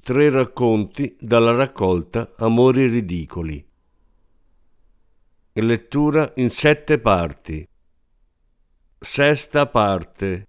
Tre racconti dalla raccolta Amori ridicoli. Lettura in sette parti. Sesta parte.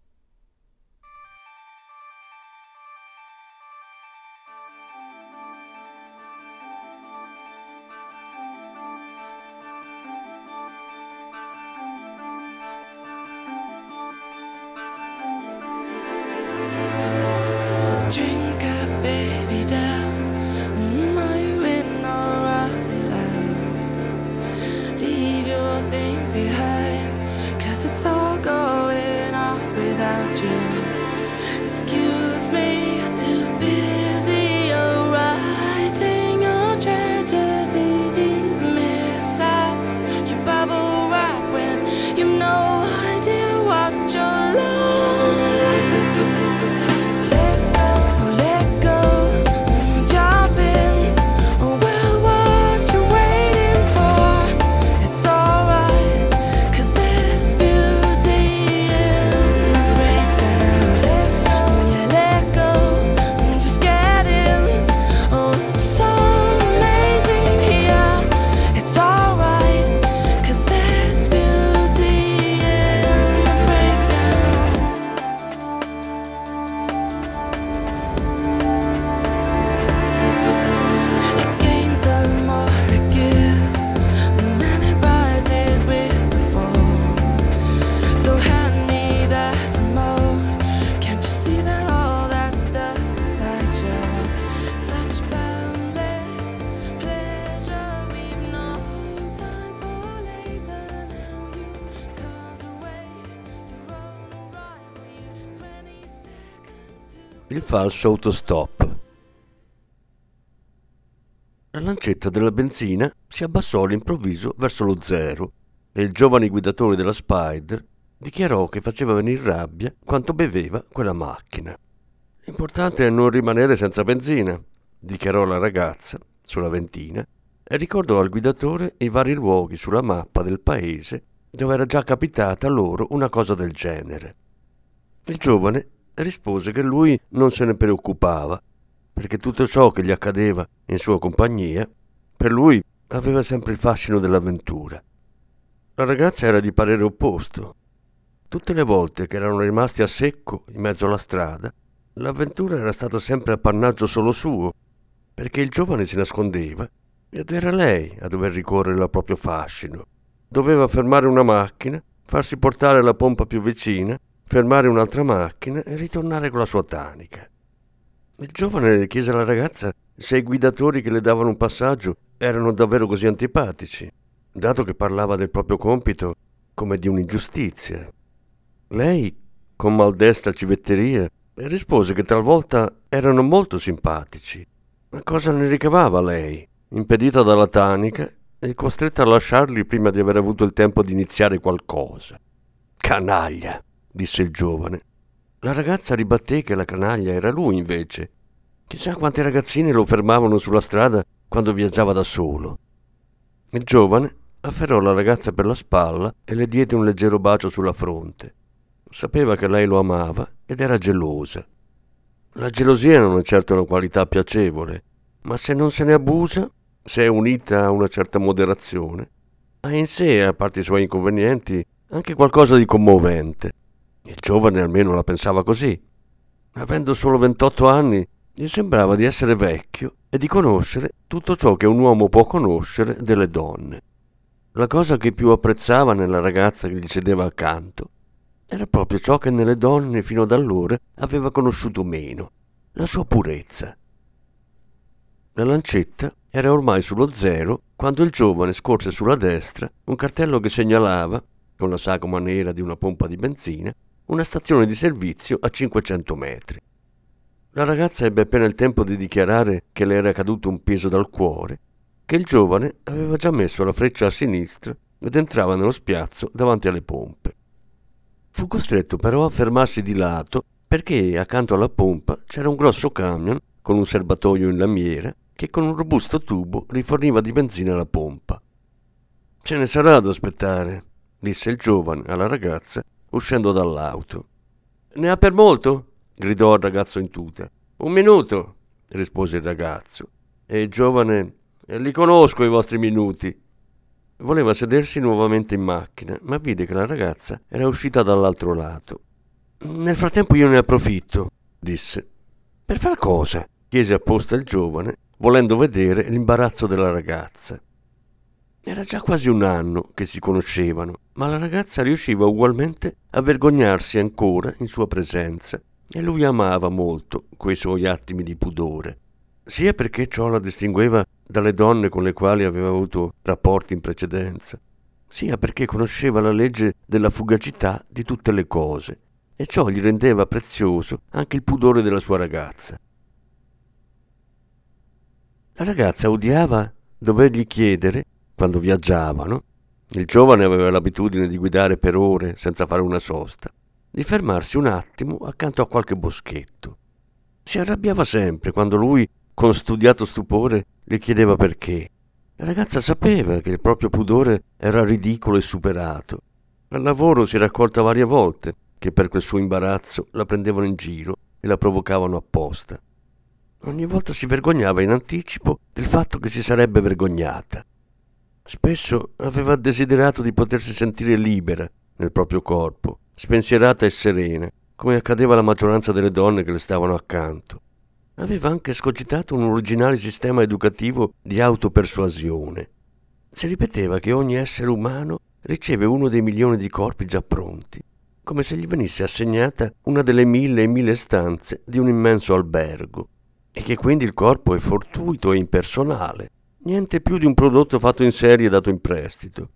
Falso autostop. La lancetta della benzina si abbassò all'improvviso verso lo zero e il giovane guidatore della Spider dichiarò che faceva venire rabbia quanto beveva quella macchina. L'importante è non rimanere senza benzina, dichiarò la ragazza sulla ventina e ricordò al guidatore i vari luoghi sulla mappa del paese dove era già capitata loro una cosa del genere. Il giovane rispose che lui non se ne preoccupava, perché tutto ciò che gli accadeva in sua compagnia, per lui aveva sempre il fascino dell'avventura. La ragazza era di parere opposto. Tutte le volte che erano rimasti a secco in mezzo alla strada, l'avventura era stata sempre appannaggio solo suo, perché il giovane si nascondeva ed era lei a dover ricorrere al proprio fascino. Doveva fermare una macchina, farsi portare alla pompa più vicina, fermare un'altra macchina e ritornare con la sua tanica. Il giovane chiese alla ragazza se i guidatori che le davano un passaggio erano davvero così antipatici, dato che parlava del proprio compito come di un'ingiustizia. Lei, con maldestra civetteria, rispose che talvolta erano molto simpatici. Ma cosa ne ricavava lei, impedita dalla tanica e costretta a lasciarli prima di aver avuto il tempo di iniziare qualcosa? Canaglia, disse il giovane. La ragazza ribatté che la canaglia era lui invece. Chissà quante ragazzine lo fermavano sulla strada quando viaggiava da solo. Il giovane afferrò la ragazza per la spalla e le diede un leggero bacio sulla fronte. Sapeva che lei lo amava ed era gelosa. La gelosia non è certo una qualità piacevole, ma se non se ne abusa, se è unita a una certa moderazione, ha in sé, a parte i suoi inconvenienti, anche qualcosa di commovente. Il giovane almeno la pensava così. Avendo solo 28 anni, gli sembrava di essere vecchio e di conoscere tutto ciò che un uomo può conoscere delle donne. La cosa che più apprezzava nella ragazza che gli sedeva accanto era proprio ciò che nelle donne fino ad allora aveva conosciuto meno, la sua purezza. La lancetta era ormai sullo zero quando il giovane scorse sulla destra un cartello che segnalava, con la sagoma nera di una pompa di benzina, una stazione di servizio a 500 metri. la ragazza ebbe appena il tempo di dichiarare che le era caduto un peso dal cuore, che il giovane aveva già messo la freccia a sinistra ed entrava nello spiazzo davanti alle pompe. Fu costretto però a fermarsi di lato perché accanto alla pompa c'era un grosso camion con un serbatoio in lamiera che con un robusto tubo riforniva di benzina la pompa. Ce ne sarà ad aspettare, disse il giovane alla ragazza uscendo dall'auto. Ne ha per molto? gridò il ragazzo in tuta. Un minuto, rispose il ragazzo. E giovane li conosco i vostri minuti. Voleva sedersi nuovamente in macchina, ma vide che la ragazza era uscita dall'altro lato. Nel frattempo io ne approfitto, disse. Per far cosa? chiese apposta il giovane, volendo vedere l'imbarazzo della ragazza. Era già quasi un anno che si conoscevano, ma la ragazza riusciva ugualmente a vergognarsi ancora in sua presenza e lui amava molto quei suoi attimi di pudore, sia perché ciò la distingueva dalle donne con le quali aveva avuto rapporti in precedenza, sia perché conosceva la legge della fugacità di tutte le cose e ciò gli rendeva prezioso anche il pudore della sua ragazza. La ragazza odiava dovergli chiedere, quando viaggiavano, il giovane aveva l'abitudine di guidare per ore senza fare una sosta, di fermarsi un attimo accanto a qualche boschetto. Si arrabbiava sempre quando lui, con studiato stupore, le chiedeva perché. La ragazza sapeva che il proprio pudore era ridicolo e superato. Al lavoro si era accorta varie volte che per quel suo imbarazzo la prendevano in giro e la provocavano apposta. Ogni volta si vergognava in anticipo del fatto che si sarebbe vergognata. Spesso aveva desiderato di potersi sentire libera nel proprio corpo, spensierata e serena, come accadeva alla maggioranza delle donne che le stavano accanto. Aveva anche scogitato un originale sistema educativo di autopersuasione. Si ripeteva che ogni essere umano riceve uno dei milioni di corpi già pronti, come se gli venisse assegnata una delle mille e mille stanze di un immenso albergo e che quindi il corpo è fortuito e impersonale, niente più di un prodotto fatto in serie e dato in prestito.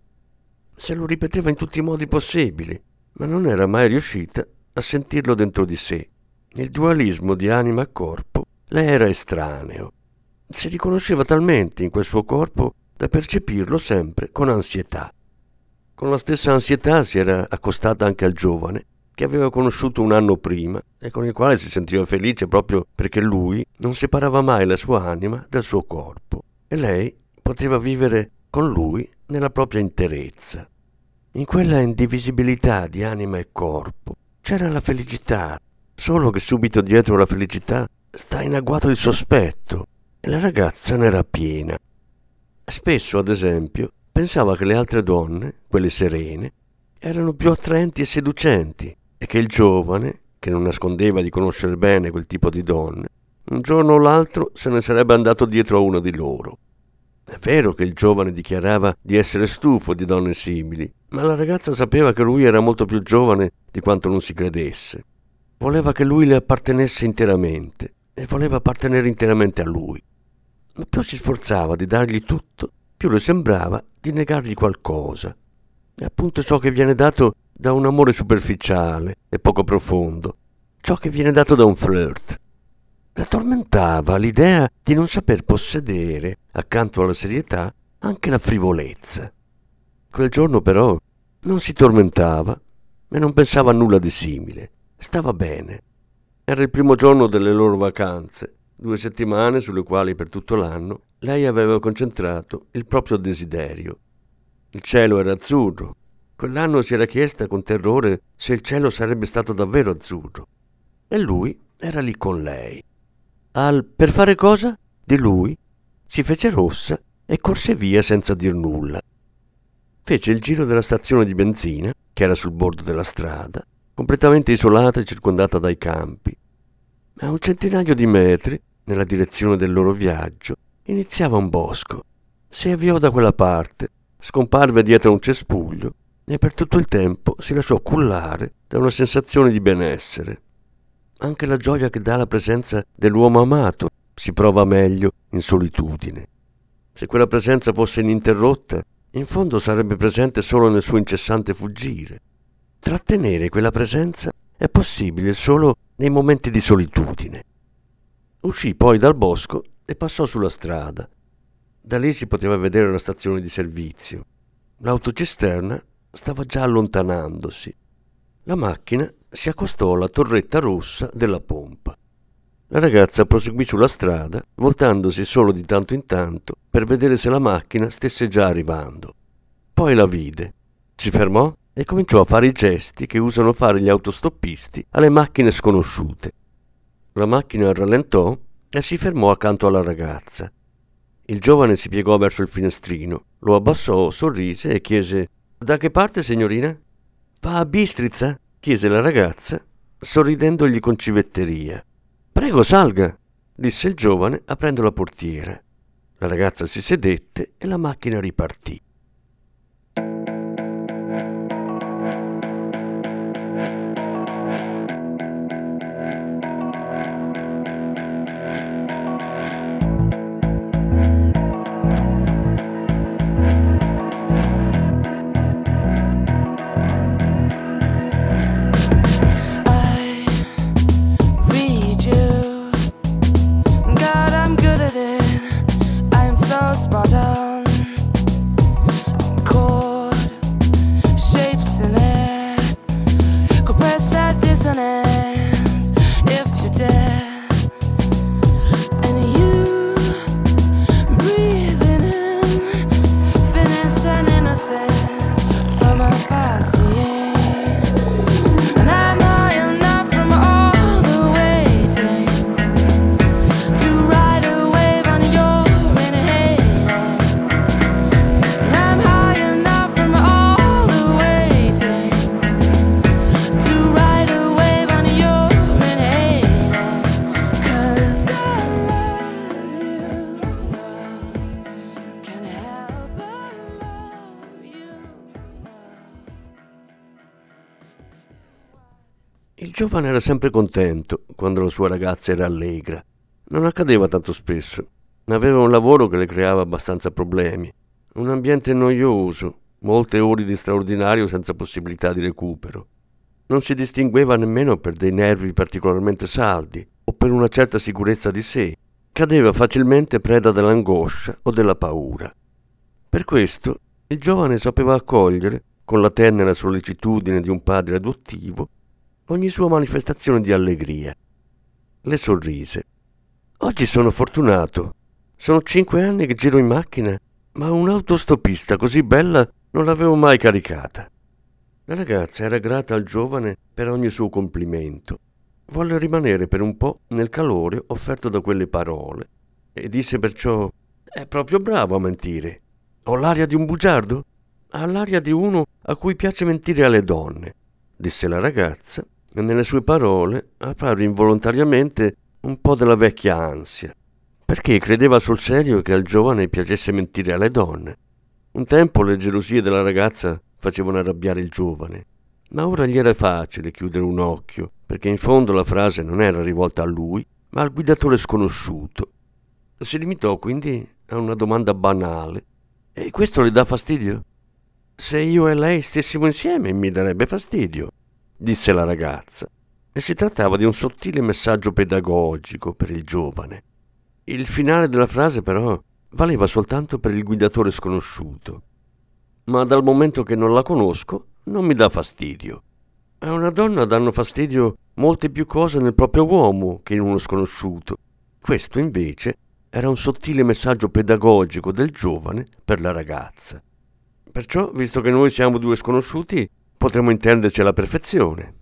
Se lo ripeteva in tutti i modi possibili, ma non era mai riuscita a sentirlo dentro di sé. Il dualismo di anima e corpo le era estraneo. Si riconosceva talmente in quel suo corpo da percepirlo sempre con ansietà. Con la stessa ansietà si era accostata anche al giovane che aveva conosciuto un anno prima e con il quale si sentiva felice proprio perché lui non separava mai la sua anima dal suo corpo e lei poteva vivere con lui nella propria interezza. In quella indivisibilità di anima e corpo c'era la felicità, solo che subito dietro la felicità sta in agguato il sospetto e la ragazza ne era piena. Spesso, ad esempio, pensava che le altre donne, quelle serene, erano più attraenti e seducenti e che il giovane, che non nascondeva di conoscere bene quel tipo di donne, un giorno o l'altro se ne sarebbe andato dietro a una di loro. È vero che il giovane dichiarava di essere stufo di donne simili, ma la ragazza sapeva che lui era molto più giovane di quanto non si credesse. Voleva che lui le appartenesse interamente e voleva appartenere interamente a lui. Ma più si sforzava di dargli tutto, più le sembrava di negargli qualcosa. È appunto ciò che viene dato da un amore superficiale e poco profondo, ciò che viene dato da un flirt. La tormentava l'idea di non saper possedere, accanto alla serietà, anche la frivolezza. Quel giorno però non si tormentava e non pensava a nulla di simile. Stava bene. Era il primo giorno delle loro vacanze, due settimane sulle quali per tutto l'anno lei aveva concentrato il proprio desiderio. Il cielo era azzurro. Quell'anno si era chiesta con terrore se il cielo sarebbe stato davvero azzurro. E lui era lì con lei. Al per fare cosa? Di lui si fece rossa e corse via senza dir nulla. Fece il giro della stazione di benzina, che era sul bordo della strada, completamente isolata e circondata dai campi. A un centinaio di metri, nella direzione del loro viaggio, iniziava un bosco. Si avviò da quella parte, scomparve dietro un cespuglio e per tutto il tempo si lasciò cullare da una sensazione di benessere. Anche la gioia che dà la presenza dell'uomo amato si prova meglio in solitudine. Se quella presenza fosse ininterrotta, in fondo sarebbe presente solo nel suo incessante fuggire. Trattenere quella presenza è possibile solo nei momenti di solitudine. Uscì poi dal bosco e passò sulla strada. Da lì si poteva vedere una stazione di servizio. L'autocisterna stava già allontanandosi. La macchina si accostò alla torretta rossa della pompa. La ragazza proseguì sulla strada, voltandosi solo di tanto in tanto per vedere se la macchina stesse già arrivando. Poi la vide. Si fermò e cominciò a fare i gesti che usano fare gli autostoppisti alle macchine sconosciute. La macchina rallentò e si fermò accanto alla ragazza. Il giovane si piegò verso il finestrino, lo abbassò, sorrise e chiese Da che parte, signorina? Va a Bistrizza? Chiese la ragazza, sorridendogli con civetteria. Prego, salga, disse il giovane aprendo la portiera. La ragazza si sedette e la macchina ripartì. Giovane era sempre contento quando la sua ragazza era allegra. Non accadeva tanto spesso. Aveva un lavoro che le creava abbastanza problemi. Un ambiente noioso, molte ore di straordinario senza possibilità di recupero. Non si distingueva nemmeno per dei nervi particolarmente saldi o per una certa sicurezza di sé. Cadeva facilmente preda dell'angoscia o della paura. Per questo il giovane sapeva accogliere, con la tenera sollecitudine di un padre adottivo, ogni sua manifestazione di allegria. Le sorrise. Oggi sono fortunato. Sono cinque anni che giro in macchina, ma un'autostopista così bella non l'avevo mai caricata. La ragazza era grata al giovane per ogni suo complimento. Volle rimanere per un po' nel calore offerto da quelle parole e disse perciò: È proprio bravo a mentire. Ho l'aria di un bugiardo? Ha l'aria di uno a cui piace mentire alle donne, disse la ragazza, e nelle sue parole apparve involontariamente un po' della vecchia ansia, perché credeva sul serio che al giovane piacesse mentire alle donne. Un tempo le gelosie della ragazza facevano arrabbiare il giovane, ma ora gli era facile chiudere un occhio, perché in fondo la frase non era rivolta a lui, ma al guidatore sconosciuto. Si limitò quindi a una domanda banale. E questo le dà fastidio? Se io e lei stessimo insieme mi darebbe fastidio, disse la ragazza. E si trattava di un sottile messaggio pedagogico per il giovane. Il finale della frase però valeva soltanto per il guidatore sconosciuto. Ma dal momento che non la conosco, non mi dà fastidio. A una donna danno fastidio molte più cose nel proprio uomo che in uno sconosciuto. Questo invece era un sottile messaggio pedagogico del giovane per la ragazza. Perciò, visto che noi siamo due sconosciuti, potremmo intenderci alla perfezione.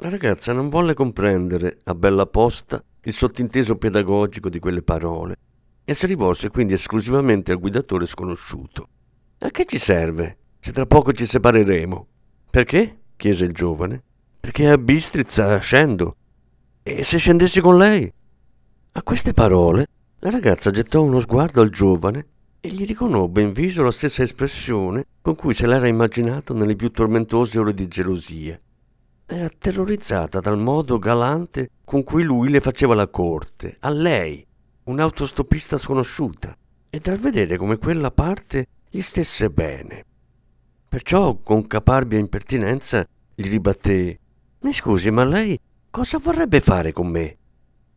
La ragazza non volle comprendere a bella posta il sottinteso pedagogico di quelle parole e si rivolse quindi esclusivamente al guidatore sconosciuto. A che ci serve, se tra poco ci separeremo? Perché? chiese il giovane. Perché a Bistrizza scendo. E se scendessi con lei? A queste parole la ragazza gettò uno sguardo al giovane e gli riconobbe in viso la stessa espressione con cui se l'era immaginato nelle più tormentose ore di gelosia. Era terrorizzata dal modo galante con cui lui le faceva la corte, a lei, un'autostopista sconosciuta, e dal vedere come quella parte gli stesse bene. Perciò, con caparbia impertinenza, gli ribatté: Mi scusi, ma lei cosa vorrebbe fare con me?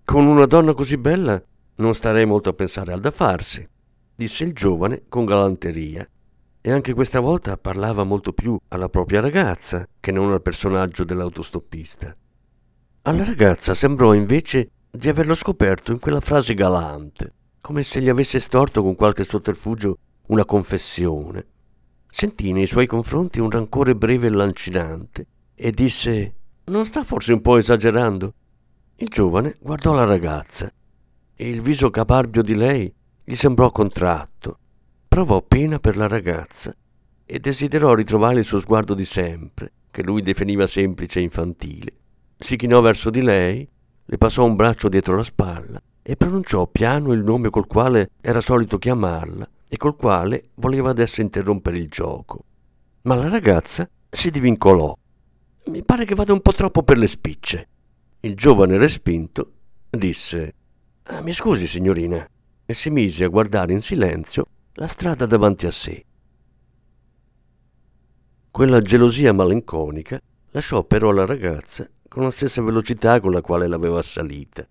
Con una donna così bella non starei molto a pensare al da farsi, disse il giovane con galanteria. E anche questa volta parlava molto più alla propria ragazza che non al personaggio dell'autostoppista. Alla ragazza sembrò invece di averlo scoperto in quella frase galante, come se gli avesse storto con qualche sotterfugio una confessione. Sentì nei suoi confronti un rancore breve e lancinante e disse Non sta forse un po' esagerando? Il giovane guardò la ragazza e il viso caparbio di lei gli sembrò contratto. Provò pena per la ragazza e desiderò ritrovare il suo sguardo di sempre, che lui definiva semplice e infantile. Si chinò verso di lei, le passò un braccio dietro la spalla e pronunciò piano il nome col quale era solito chiamarla e col quale voleva adesso interrompere il gioco. Ma la ragazza si divincolò. Mi pare che vada un po' troppo per le spicce. Il giovane respinto disse ah, Mi scusi, signorina, e si mise a guardare in silenzio la strada davanti a sé. Quella gelosia malinconica lasciò però la ragazza con la stessa velocità con la quale l'aveva assalita.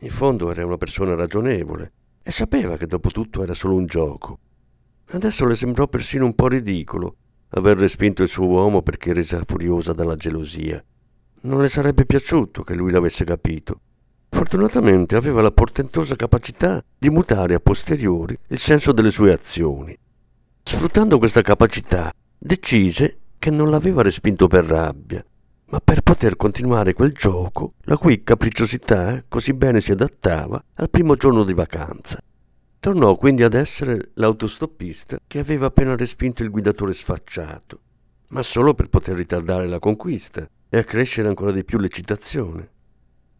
In fondo era una persona ragionevole e sapeva che dopo tutto era solo un gioco. Adesso le sembrò persino un po' ridicolo aver respinto il suo uomo perché resa furiosa dalla gelosia. Non le sarebbe piaciuto che lui l'avesse capito. Fortunatamente aveva la portentosa capacità di mutare a posteriori il senso delle sue azioni. Sfruttando questa capacità, decise che non l'aveva respinto per rabbia, ma per poter continuare quel gioco, la cui capricciosità così bene si adattava al primo giorno di vacanza. Tornò quindi ad essere l'autostoppista che aveva appena respinto il guidatore sfacciato, ma solo per poter ritardare la conquista e accrescere ancora di più l'eccitazione.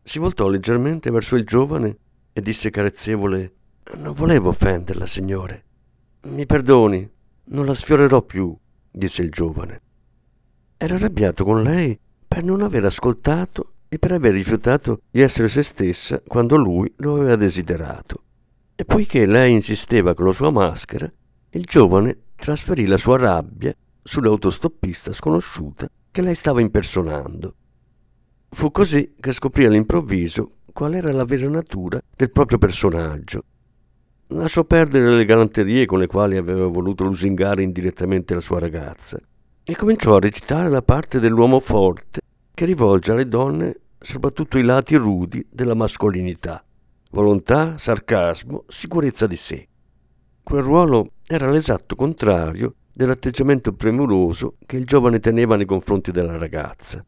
Si voltò leggermente verso il giovane e disse carezzevole Non volevo offenderla, signore. Mi perdoni, non la sfiorerò più, disse il giovane. Era arrabbiato con lei per non aver ascoltato e per aver rifiutato di essere se stessa quando lui lo aveva desiderato. E poiché lei insisteva con la sua maschera, il giovane trasferì la sua rabbia sull'autostoppista sconosciuta che lei stava impersonando. Fu così che scoprì all'improvviso qual era la vera natura del proprio personaggio. Lasciò perdere le galanterie con le quali aveva voluto lusingare indirettamente la sua ragazza e cominciò a recitare la parte dell'uomo forte che rivolge alle donne soprattutto i lati rudi della mascolinità, volontà, sarcasmo, sicurezza di sé. Quel ruolo era l'esatto contrario dell'atteggiamento premuroso che il giovane teneva nei confronti della ragazza.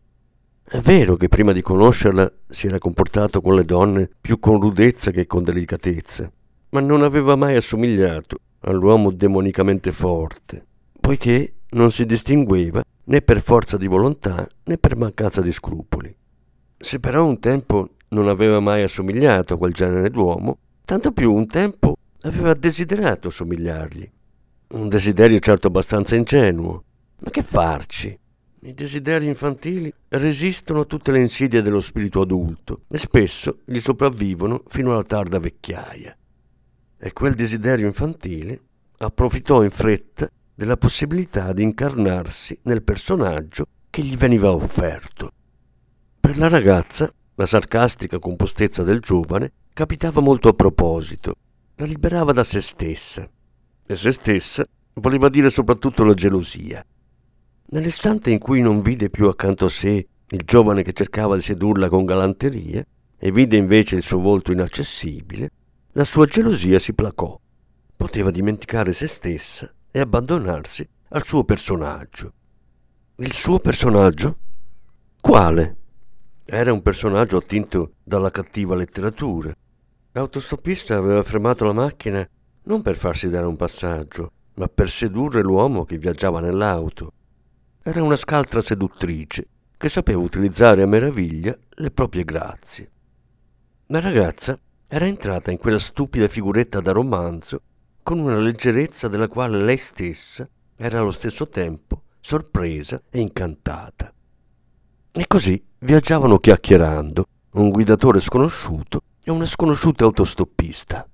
È vero che prima di conoscerla si era comportato con le donne più con rudezza che con delicatezza, ma non aveva mai assomigliato all'uomo demonicamente forte, poiché non si distingueva né per forza di volontà né per mancanza di scrupoli. Se però un tempo non aveva mai assomigliato a quel genere d'uomo, tanto più un tempo aveva desiderato somigliargli. Un desiderio certo abbastanza ingenuo, ma che farci? I desideri infantili resistono a tutte le insidie dello spirito adulto e spesso gli sopravvivono fino alla tarda vecchiaia. E quel desiderio infantile approfittò in fretta della possibilità di incarnarsi nel personaggio che gli veniva offerto. Per la ragazza, la sarcastica compostezza del giovane capitava molto a proposito, la liberava da se stessa. E se stessa voleva dire soprattutto la gelosia. Nell'istante in cui non vide più accanto a sé il giovane che cercava di sedurla con galanteria e vide invece il suo volto inaccessibile, la sua gelosia si placò. Poteva dimenticare se stessa e abbandonarsi al suo personaggio. Il suo personaggio? Quale? Era un personaggio attinto dalla cattiva letteratura. L'autostoppista aveva fermato la macchina non per farsi dare un passaggio, ma per sedurre l'uomo che viaggiava nell'auto. Era una scaltra seduttrice che sapeva utilizzare a meraviglia le proprie grazie. La ragazza era entrata in quella stupida figuretta da romanzo con una leggerezza della quale lei stessa era allo stesso tempo sorpresa e incantata. E così viaggiavano chiacchierando un guidatore sconosciuto e una sconosciuta autostoppista.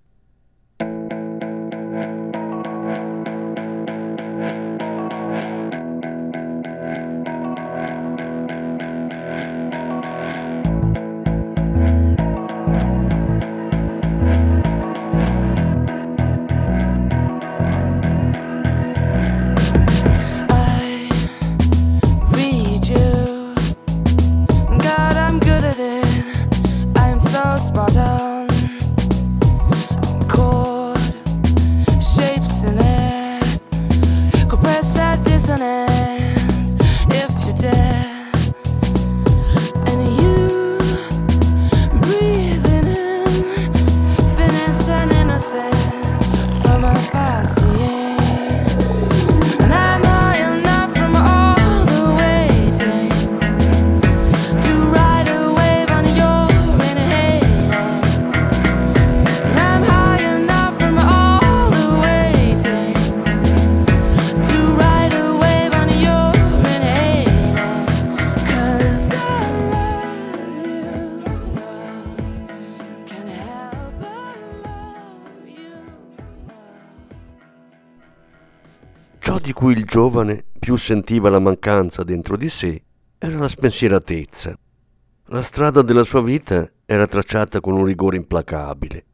Giovane più sentiva la mancanza dentro di sé era la spensieratezza. La strada della sua vita era tracciata con un rigore implacabile.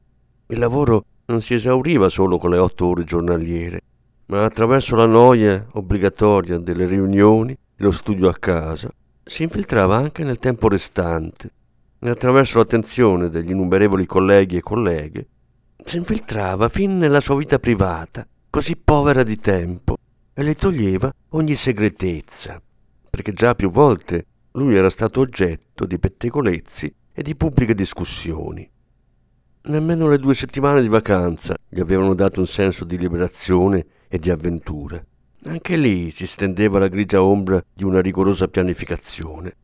Il lavoro non si esauriva solo con le otto ore giornaliere, ma attraverso la noia obbligatoria delle riunioni e lo studio a casa si infiltrava anche nel tempo restante e attraverso l'attenzione degli innumerevoli colleghi e colleghe si infiltrava fin nella sua vita privata, così povera di tempo, e le toglieva ogni segretezza, perché già più volte lui era stato oggetto di pettegolezzi e di pubbliche discussioni. Nemmeno le due settimane di vacanza gli avevano dato un senso di liberazione e di avventura. Anche lì si stendeva la grigia ombra di una rigorosa pianificazione.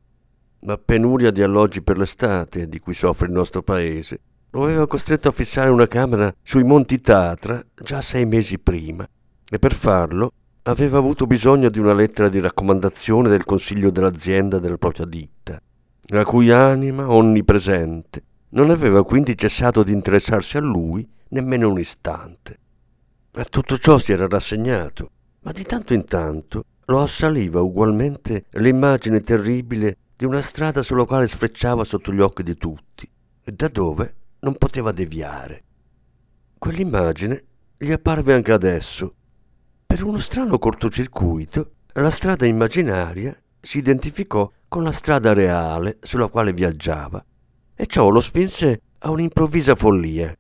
La penuria di alloggi per l'estate di cui soffre il nostro paese lo aveva costretto a fissare una camera sui Monti Tatra già sei mesi prima e per farlo aveva avuto bisogno di una lettera di raccomandazione del consiglio dell'azienda della propria ditta, la cui anima onnipresente non aveva quindi cessato di interessarsi a lui nemmeno un istante. A tutto ciò si era rassegnato, ma di tanto in tanto lo assaliva ugualmente l'immagine terribile di una strada sulla quale sfrecciava sotto gli occhi di tutti e da dove non poteva deviare. Quell'immagine gli apparve anche adesso. Per uno strano cortocircuito, la strada immaginaria si identificò con la strada reale sulla quale viaggiava e ciò lo spinse a un'improvvisa follia.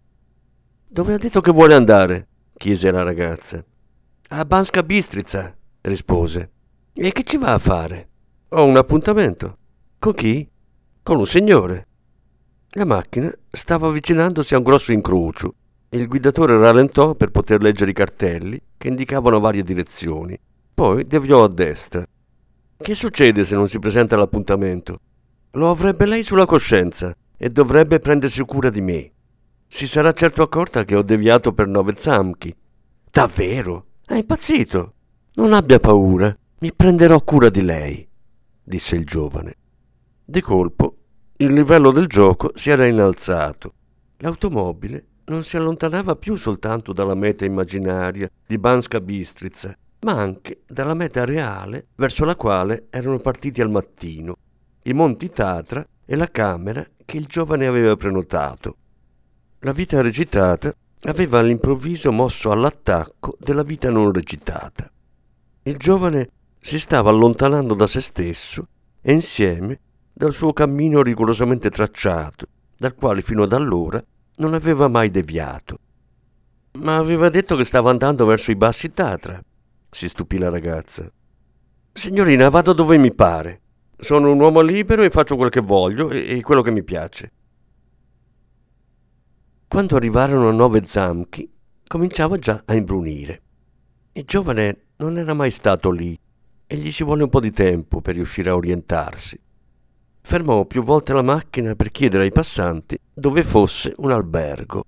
Dove ha detto che vuole andare? chiese la ragazza. A Banska Bistrica, rispose. E che ci va a fare? Ho un appuntamento. Con chi? Con un signore. La macchina stava avvicinandosi a un grosso incrocio. Il guidatore rallentò per poter leggere i cartelli che indicavano varie direzioni. Poi deviò a destra. Che succede se non si presenta all'appuntamento? Lo avrebbe lei sulla coscienza e dovrebbe prendersi cura di me. Si sarà certo accorta che ho deviato per nove zamchi. Davvero? È impazzito. Non abbia paura, mi prenderò cura di lei, disse il giovane. Di colpo il livello del gioco si era innalzato. L'automobile non si allontanava più soltanto dalla meta immaginaria di Banska Bistrica, ma anche dalla meta reale verso la quale erano partiti al mattino, i Monti Tatra e la camera che il giovane aveva prenotato. La vita recitata aveva all'improvviso mosso all'attacco della vita non recitata. Il giovane si stava allontanando da se stesso e insieme dal suo cammino rigorosamente tracciato, dal quale fino ad allora non aveva mai deviato. Ma aveva detto che stava andando verso i bassi Tatra, si stupì la ragazza. Signorina, vado dove mi pare. Sono un uomo libero e faccio quel che voglio e, quello che mi piace. Quando arrivarono a Nove Zamchi, cominciava già a imbrunire. Il giovane non era mai stato lì e gli ci volle un po' di tempo per riuscire a orientarsi. Fermò più volte la macchina per chiedere ai passanti dove fosse un albergo.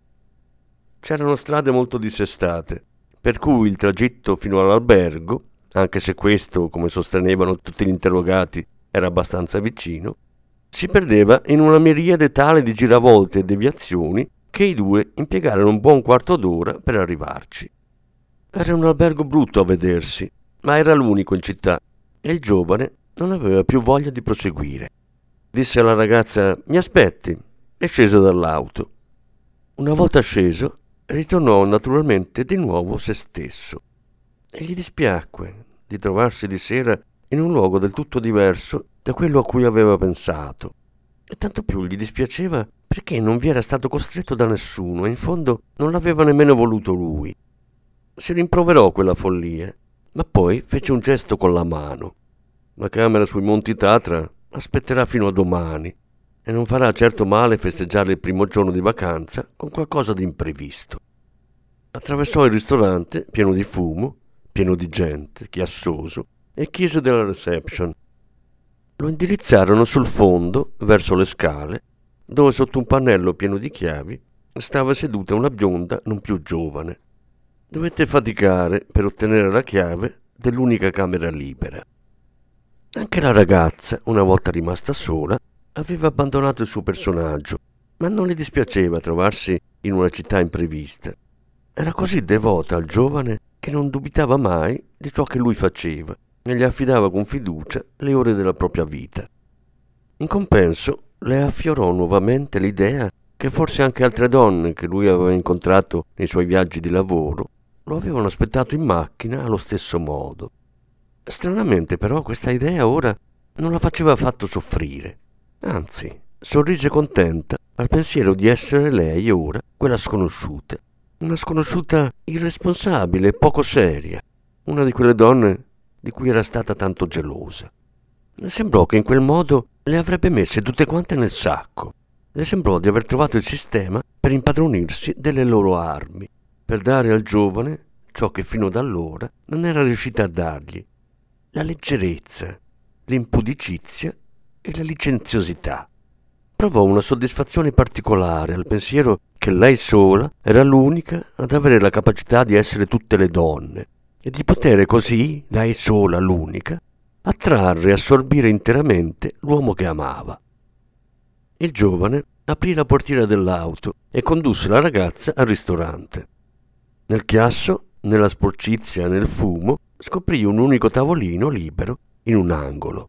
C'erano strade molto dissestate, per cui il tragitto fino all'albergo, anche se questo, come sostenevano tutti gli interrogati, era abbastanza vicino, si perdeva in una miriade tale di giravolte e deviazioni che i due impiegarono un buon quarto d'ora per arrivarci. Era un albergo brutto a vedersi, ma era l'unico in città e il giovane non aveva più voglia di proseguire. Disse alla ragazza mi aspetti e scese dall'auto. Una volta sceso, ritornò naturalmente di nuovo se stesso e gli dispiacque di trovarsi di sera in un luogo del tutto diverso da quello a cui aveva pensato. E tanto più gli dispiaceva perché non vi era stato costretto da nessuno e in fondo non l'aveva nemmeno voluto lui. Si rimproverò quella follia, ma poi fece un gesto con la mano. La camera sui Monti Tatra aspetterà fino a domani e non farà certo male festeggiare il primo giorno di vacanza con qualcosa di imprevisto. Attraversò il ristorante pieno di fumo, pieno di gente, chiassoso, e chiese della reception. Lo indirizzarono sul fondo, verso le scale, dove sotto un pannello pieno di chiavi stava seduta una bionda non più giovane. Dovette faticare per ottenere la chiave dell'unica camera libera. Anche la ragazza, una volta rimasta sola, aveva abbandonato il suo personaggio, ma non le dispiaceva trovarsi in una città imprevista. Era così devota al giovane che non dubitava mai di ciò che lui faceva e gli affidava con fiducia le ore della propria vita. In compenso le affiorò nuovamente l'idea che forse anche altre donne che lui aveva incontrato nei suoi viaggi di lavoro lo avevano aspettato in macchina allo stesso modo. Stranamente però questa idea ora non la faceva affatto soffrire. Anzi, sorrise contenta al pensiero di essere lei ora quella sconosciuta. Una sconosciuta irresponsabile e poco seria. Una di quelle donne di cui era stata tanto gelosa. Le sembrò che in quel modo le avrebbe messe tutte quante nel sacco. Le sembrò di aver trovato il sistema per impadronirsi delle loro armi, per dare al giovane ciò che fino ad allora non era riuscita a dargli, la leggerezza, l'impudicizia e la licenziosità. Provò una soddisfazione particolare al pensiero che lei sola era l'unica ad avere la capacità di essere tutte le donne e di poter così, lei sola l'unica, attrarre e assorbire interamente l'uomo che amava. Il giovane aprì la portiera dell'auto e condusse la ragazza al ristorante. Nel chiasso, nella sporcizia, nel fumo, scoprì un unico tavolino libero in un angolo.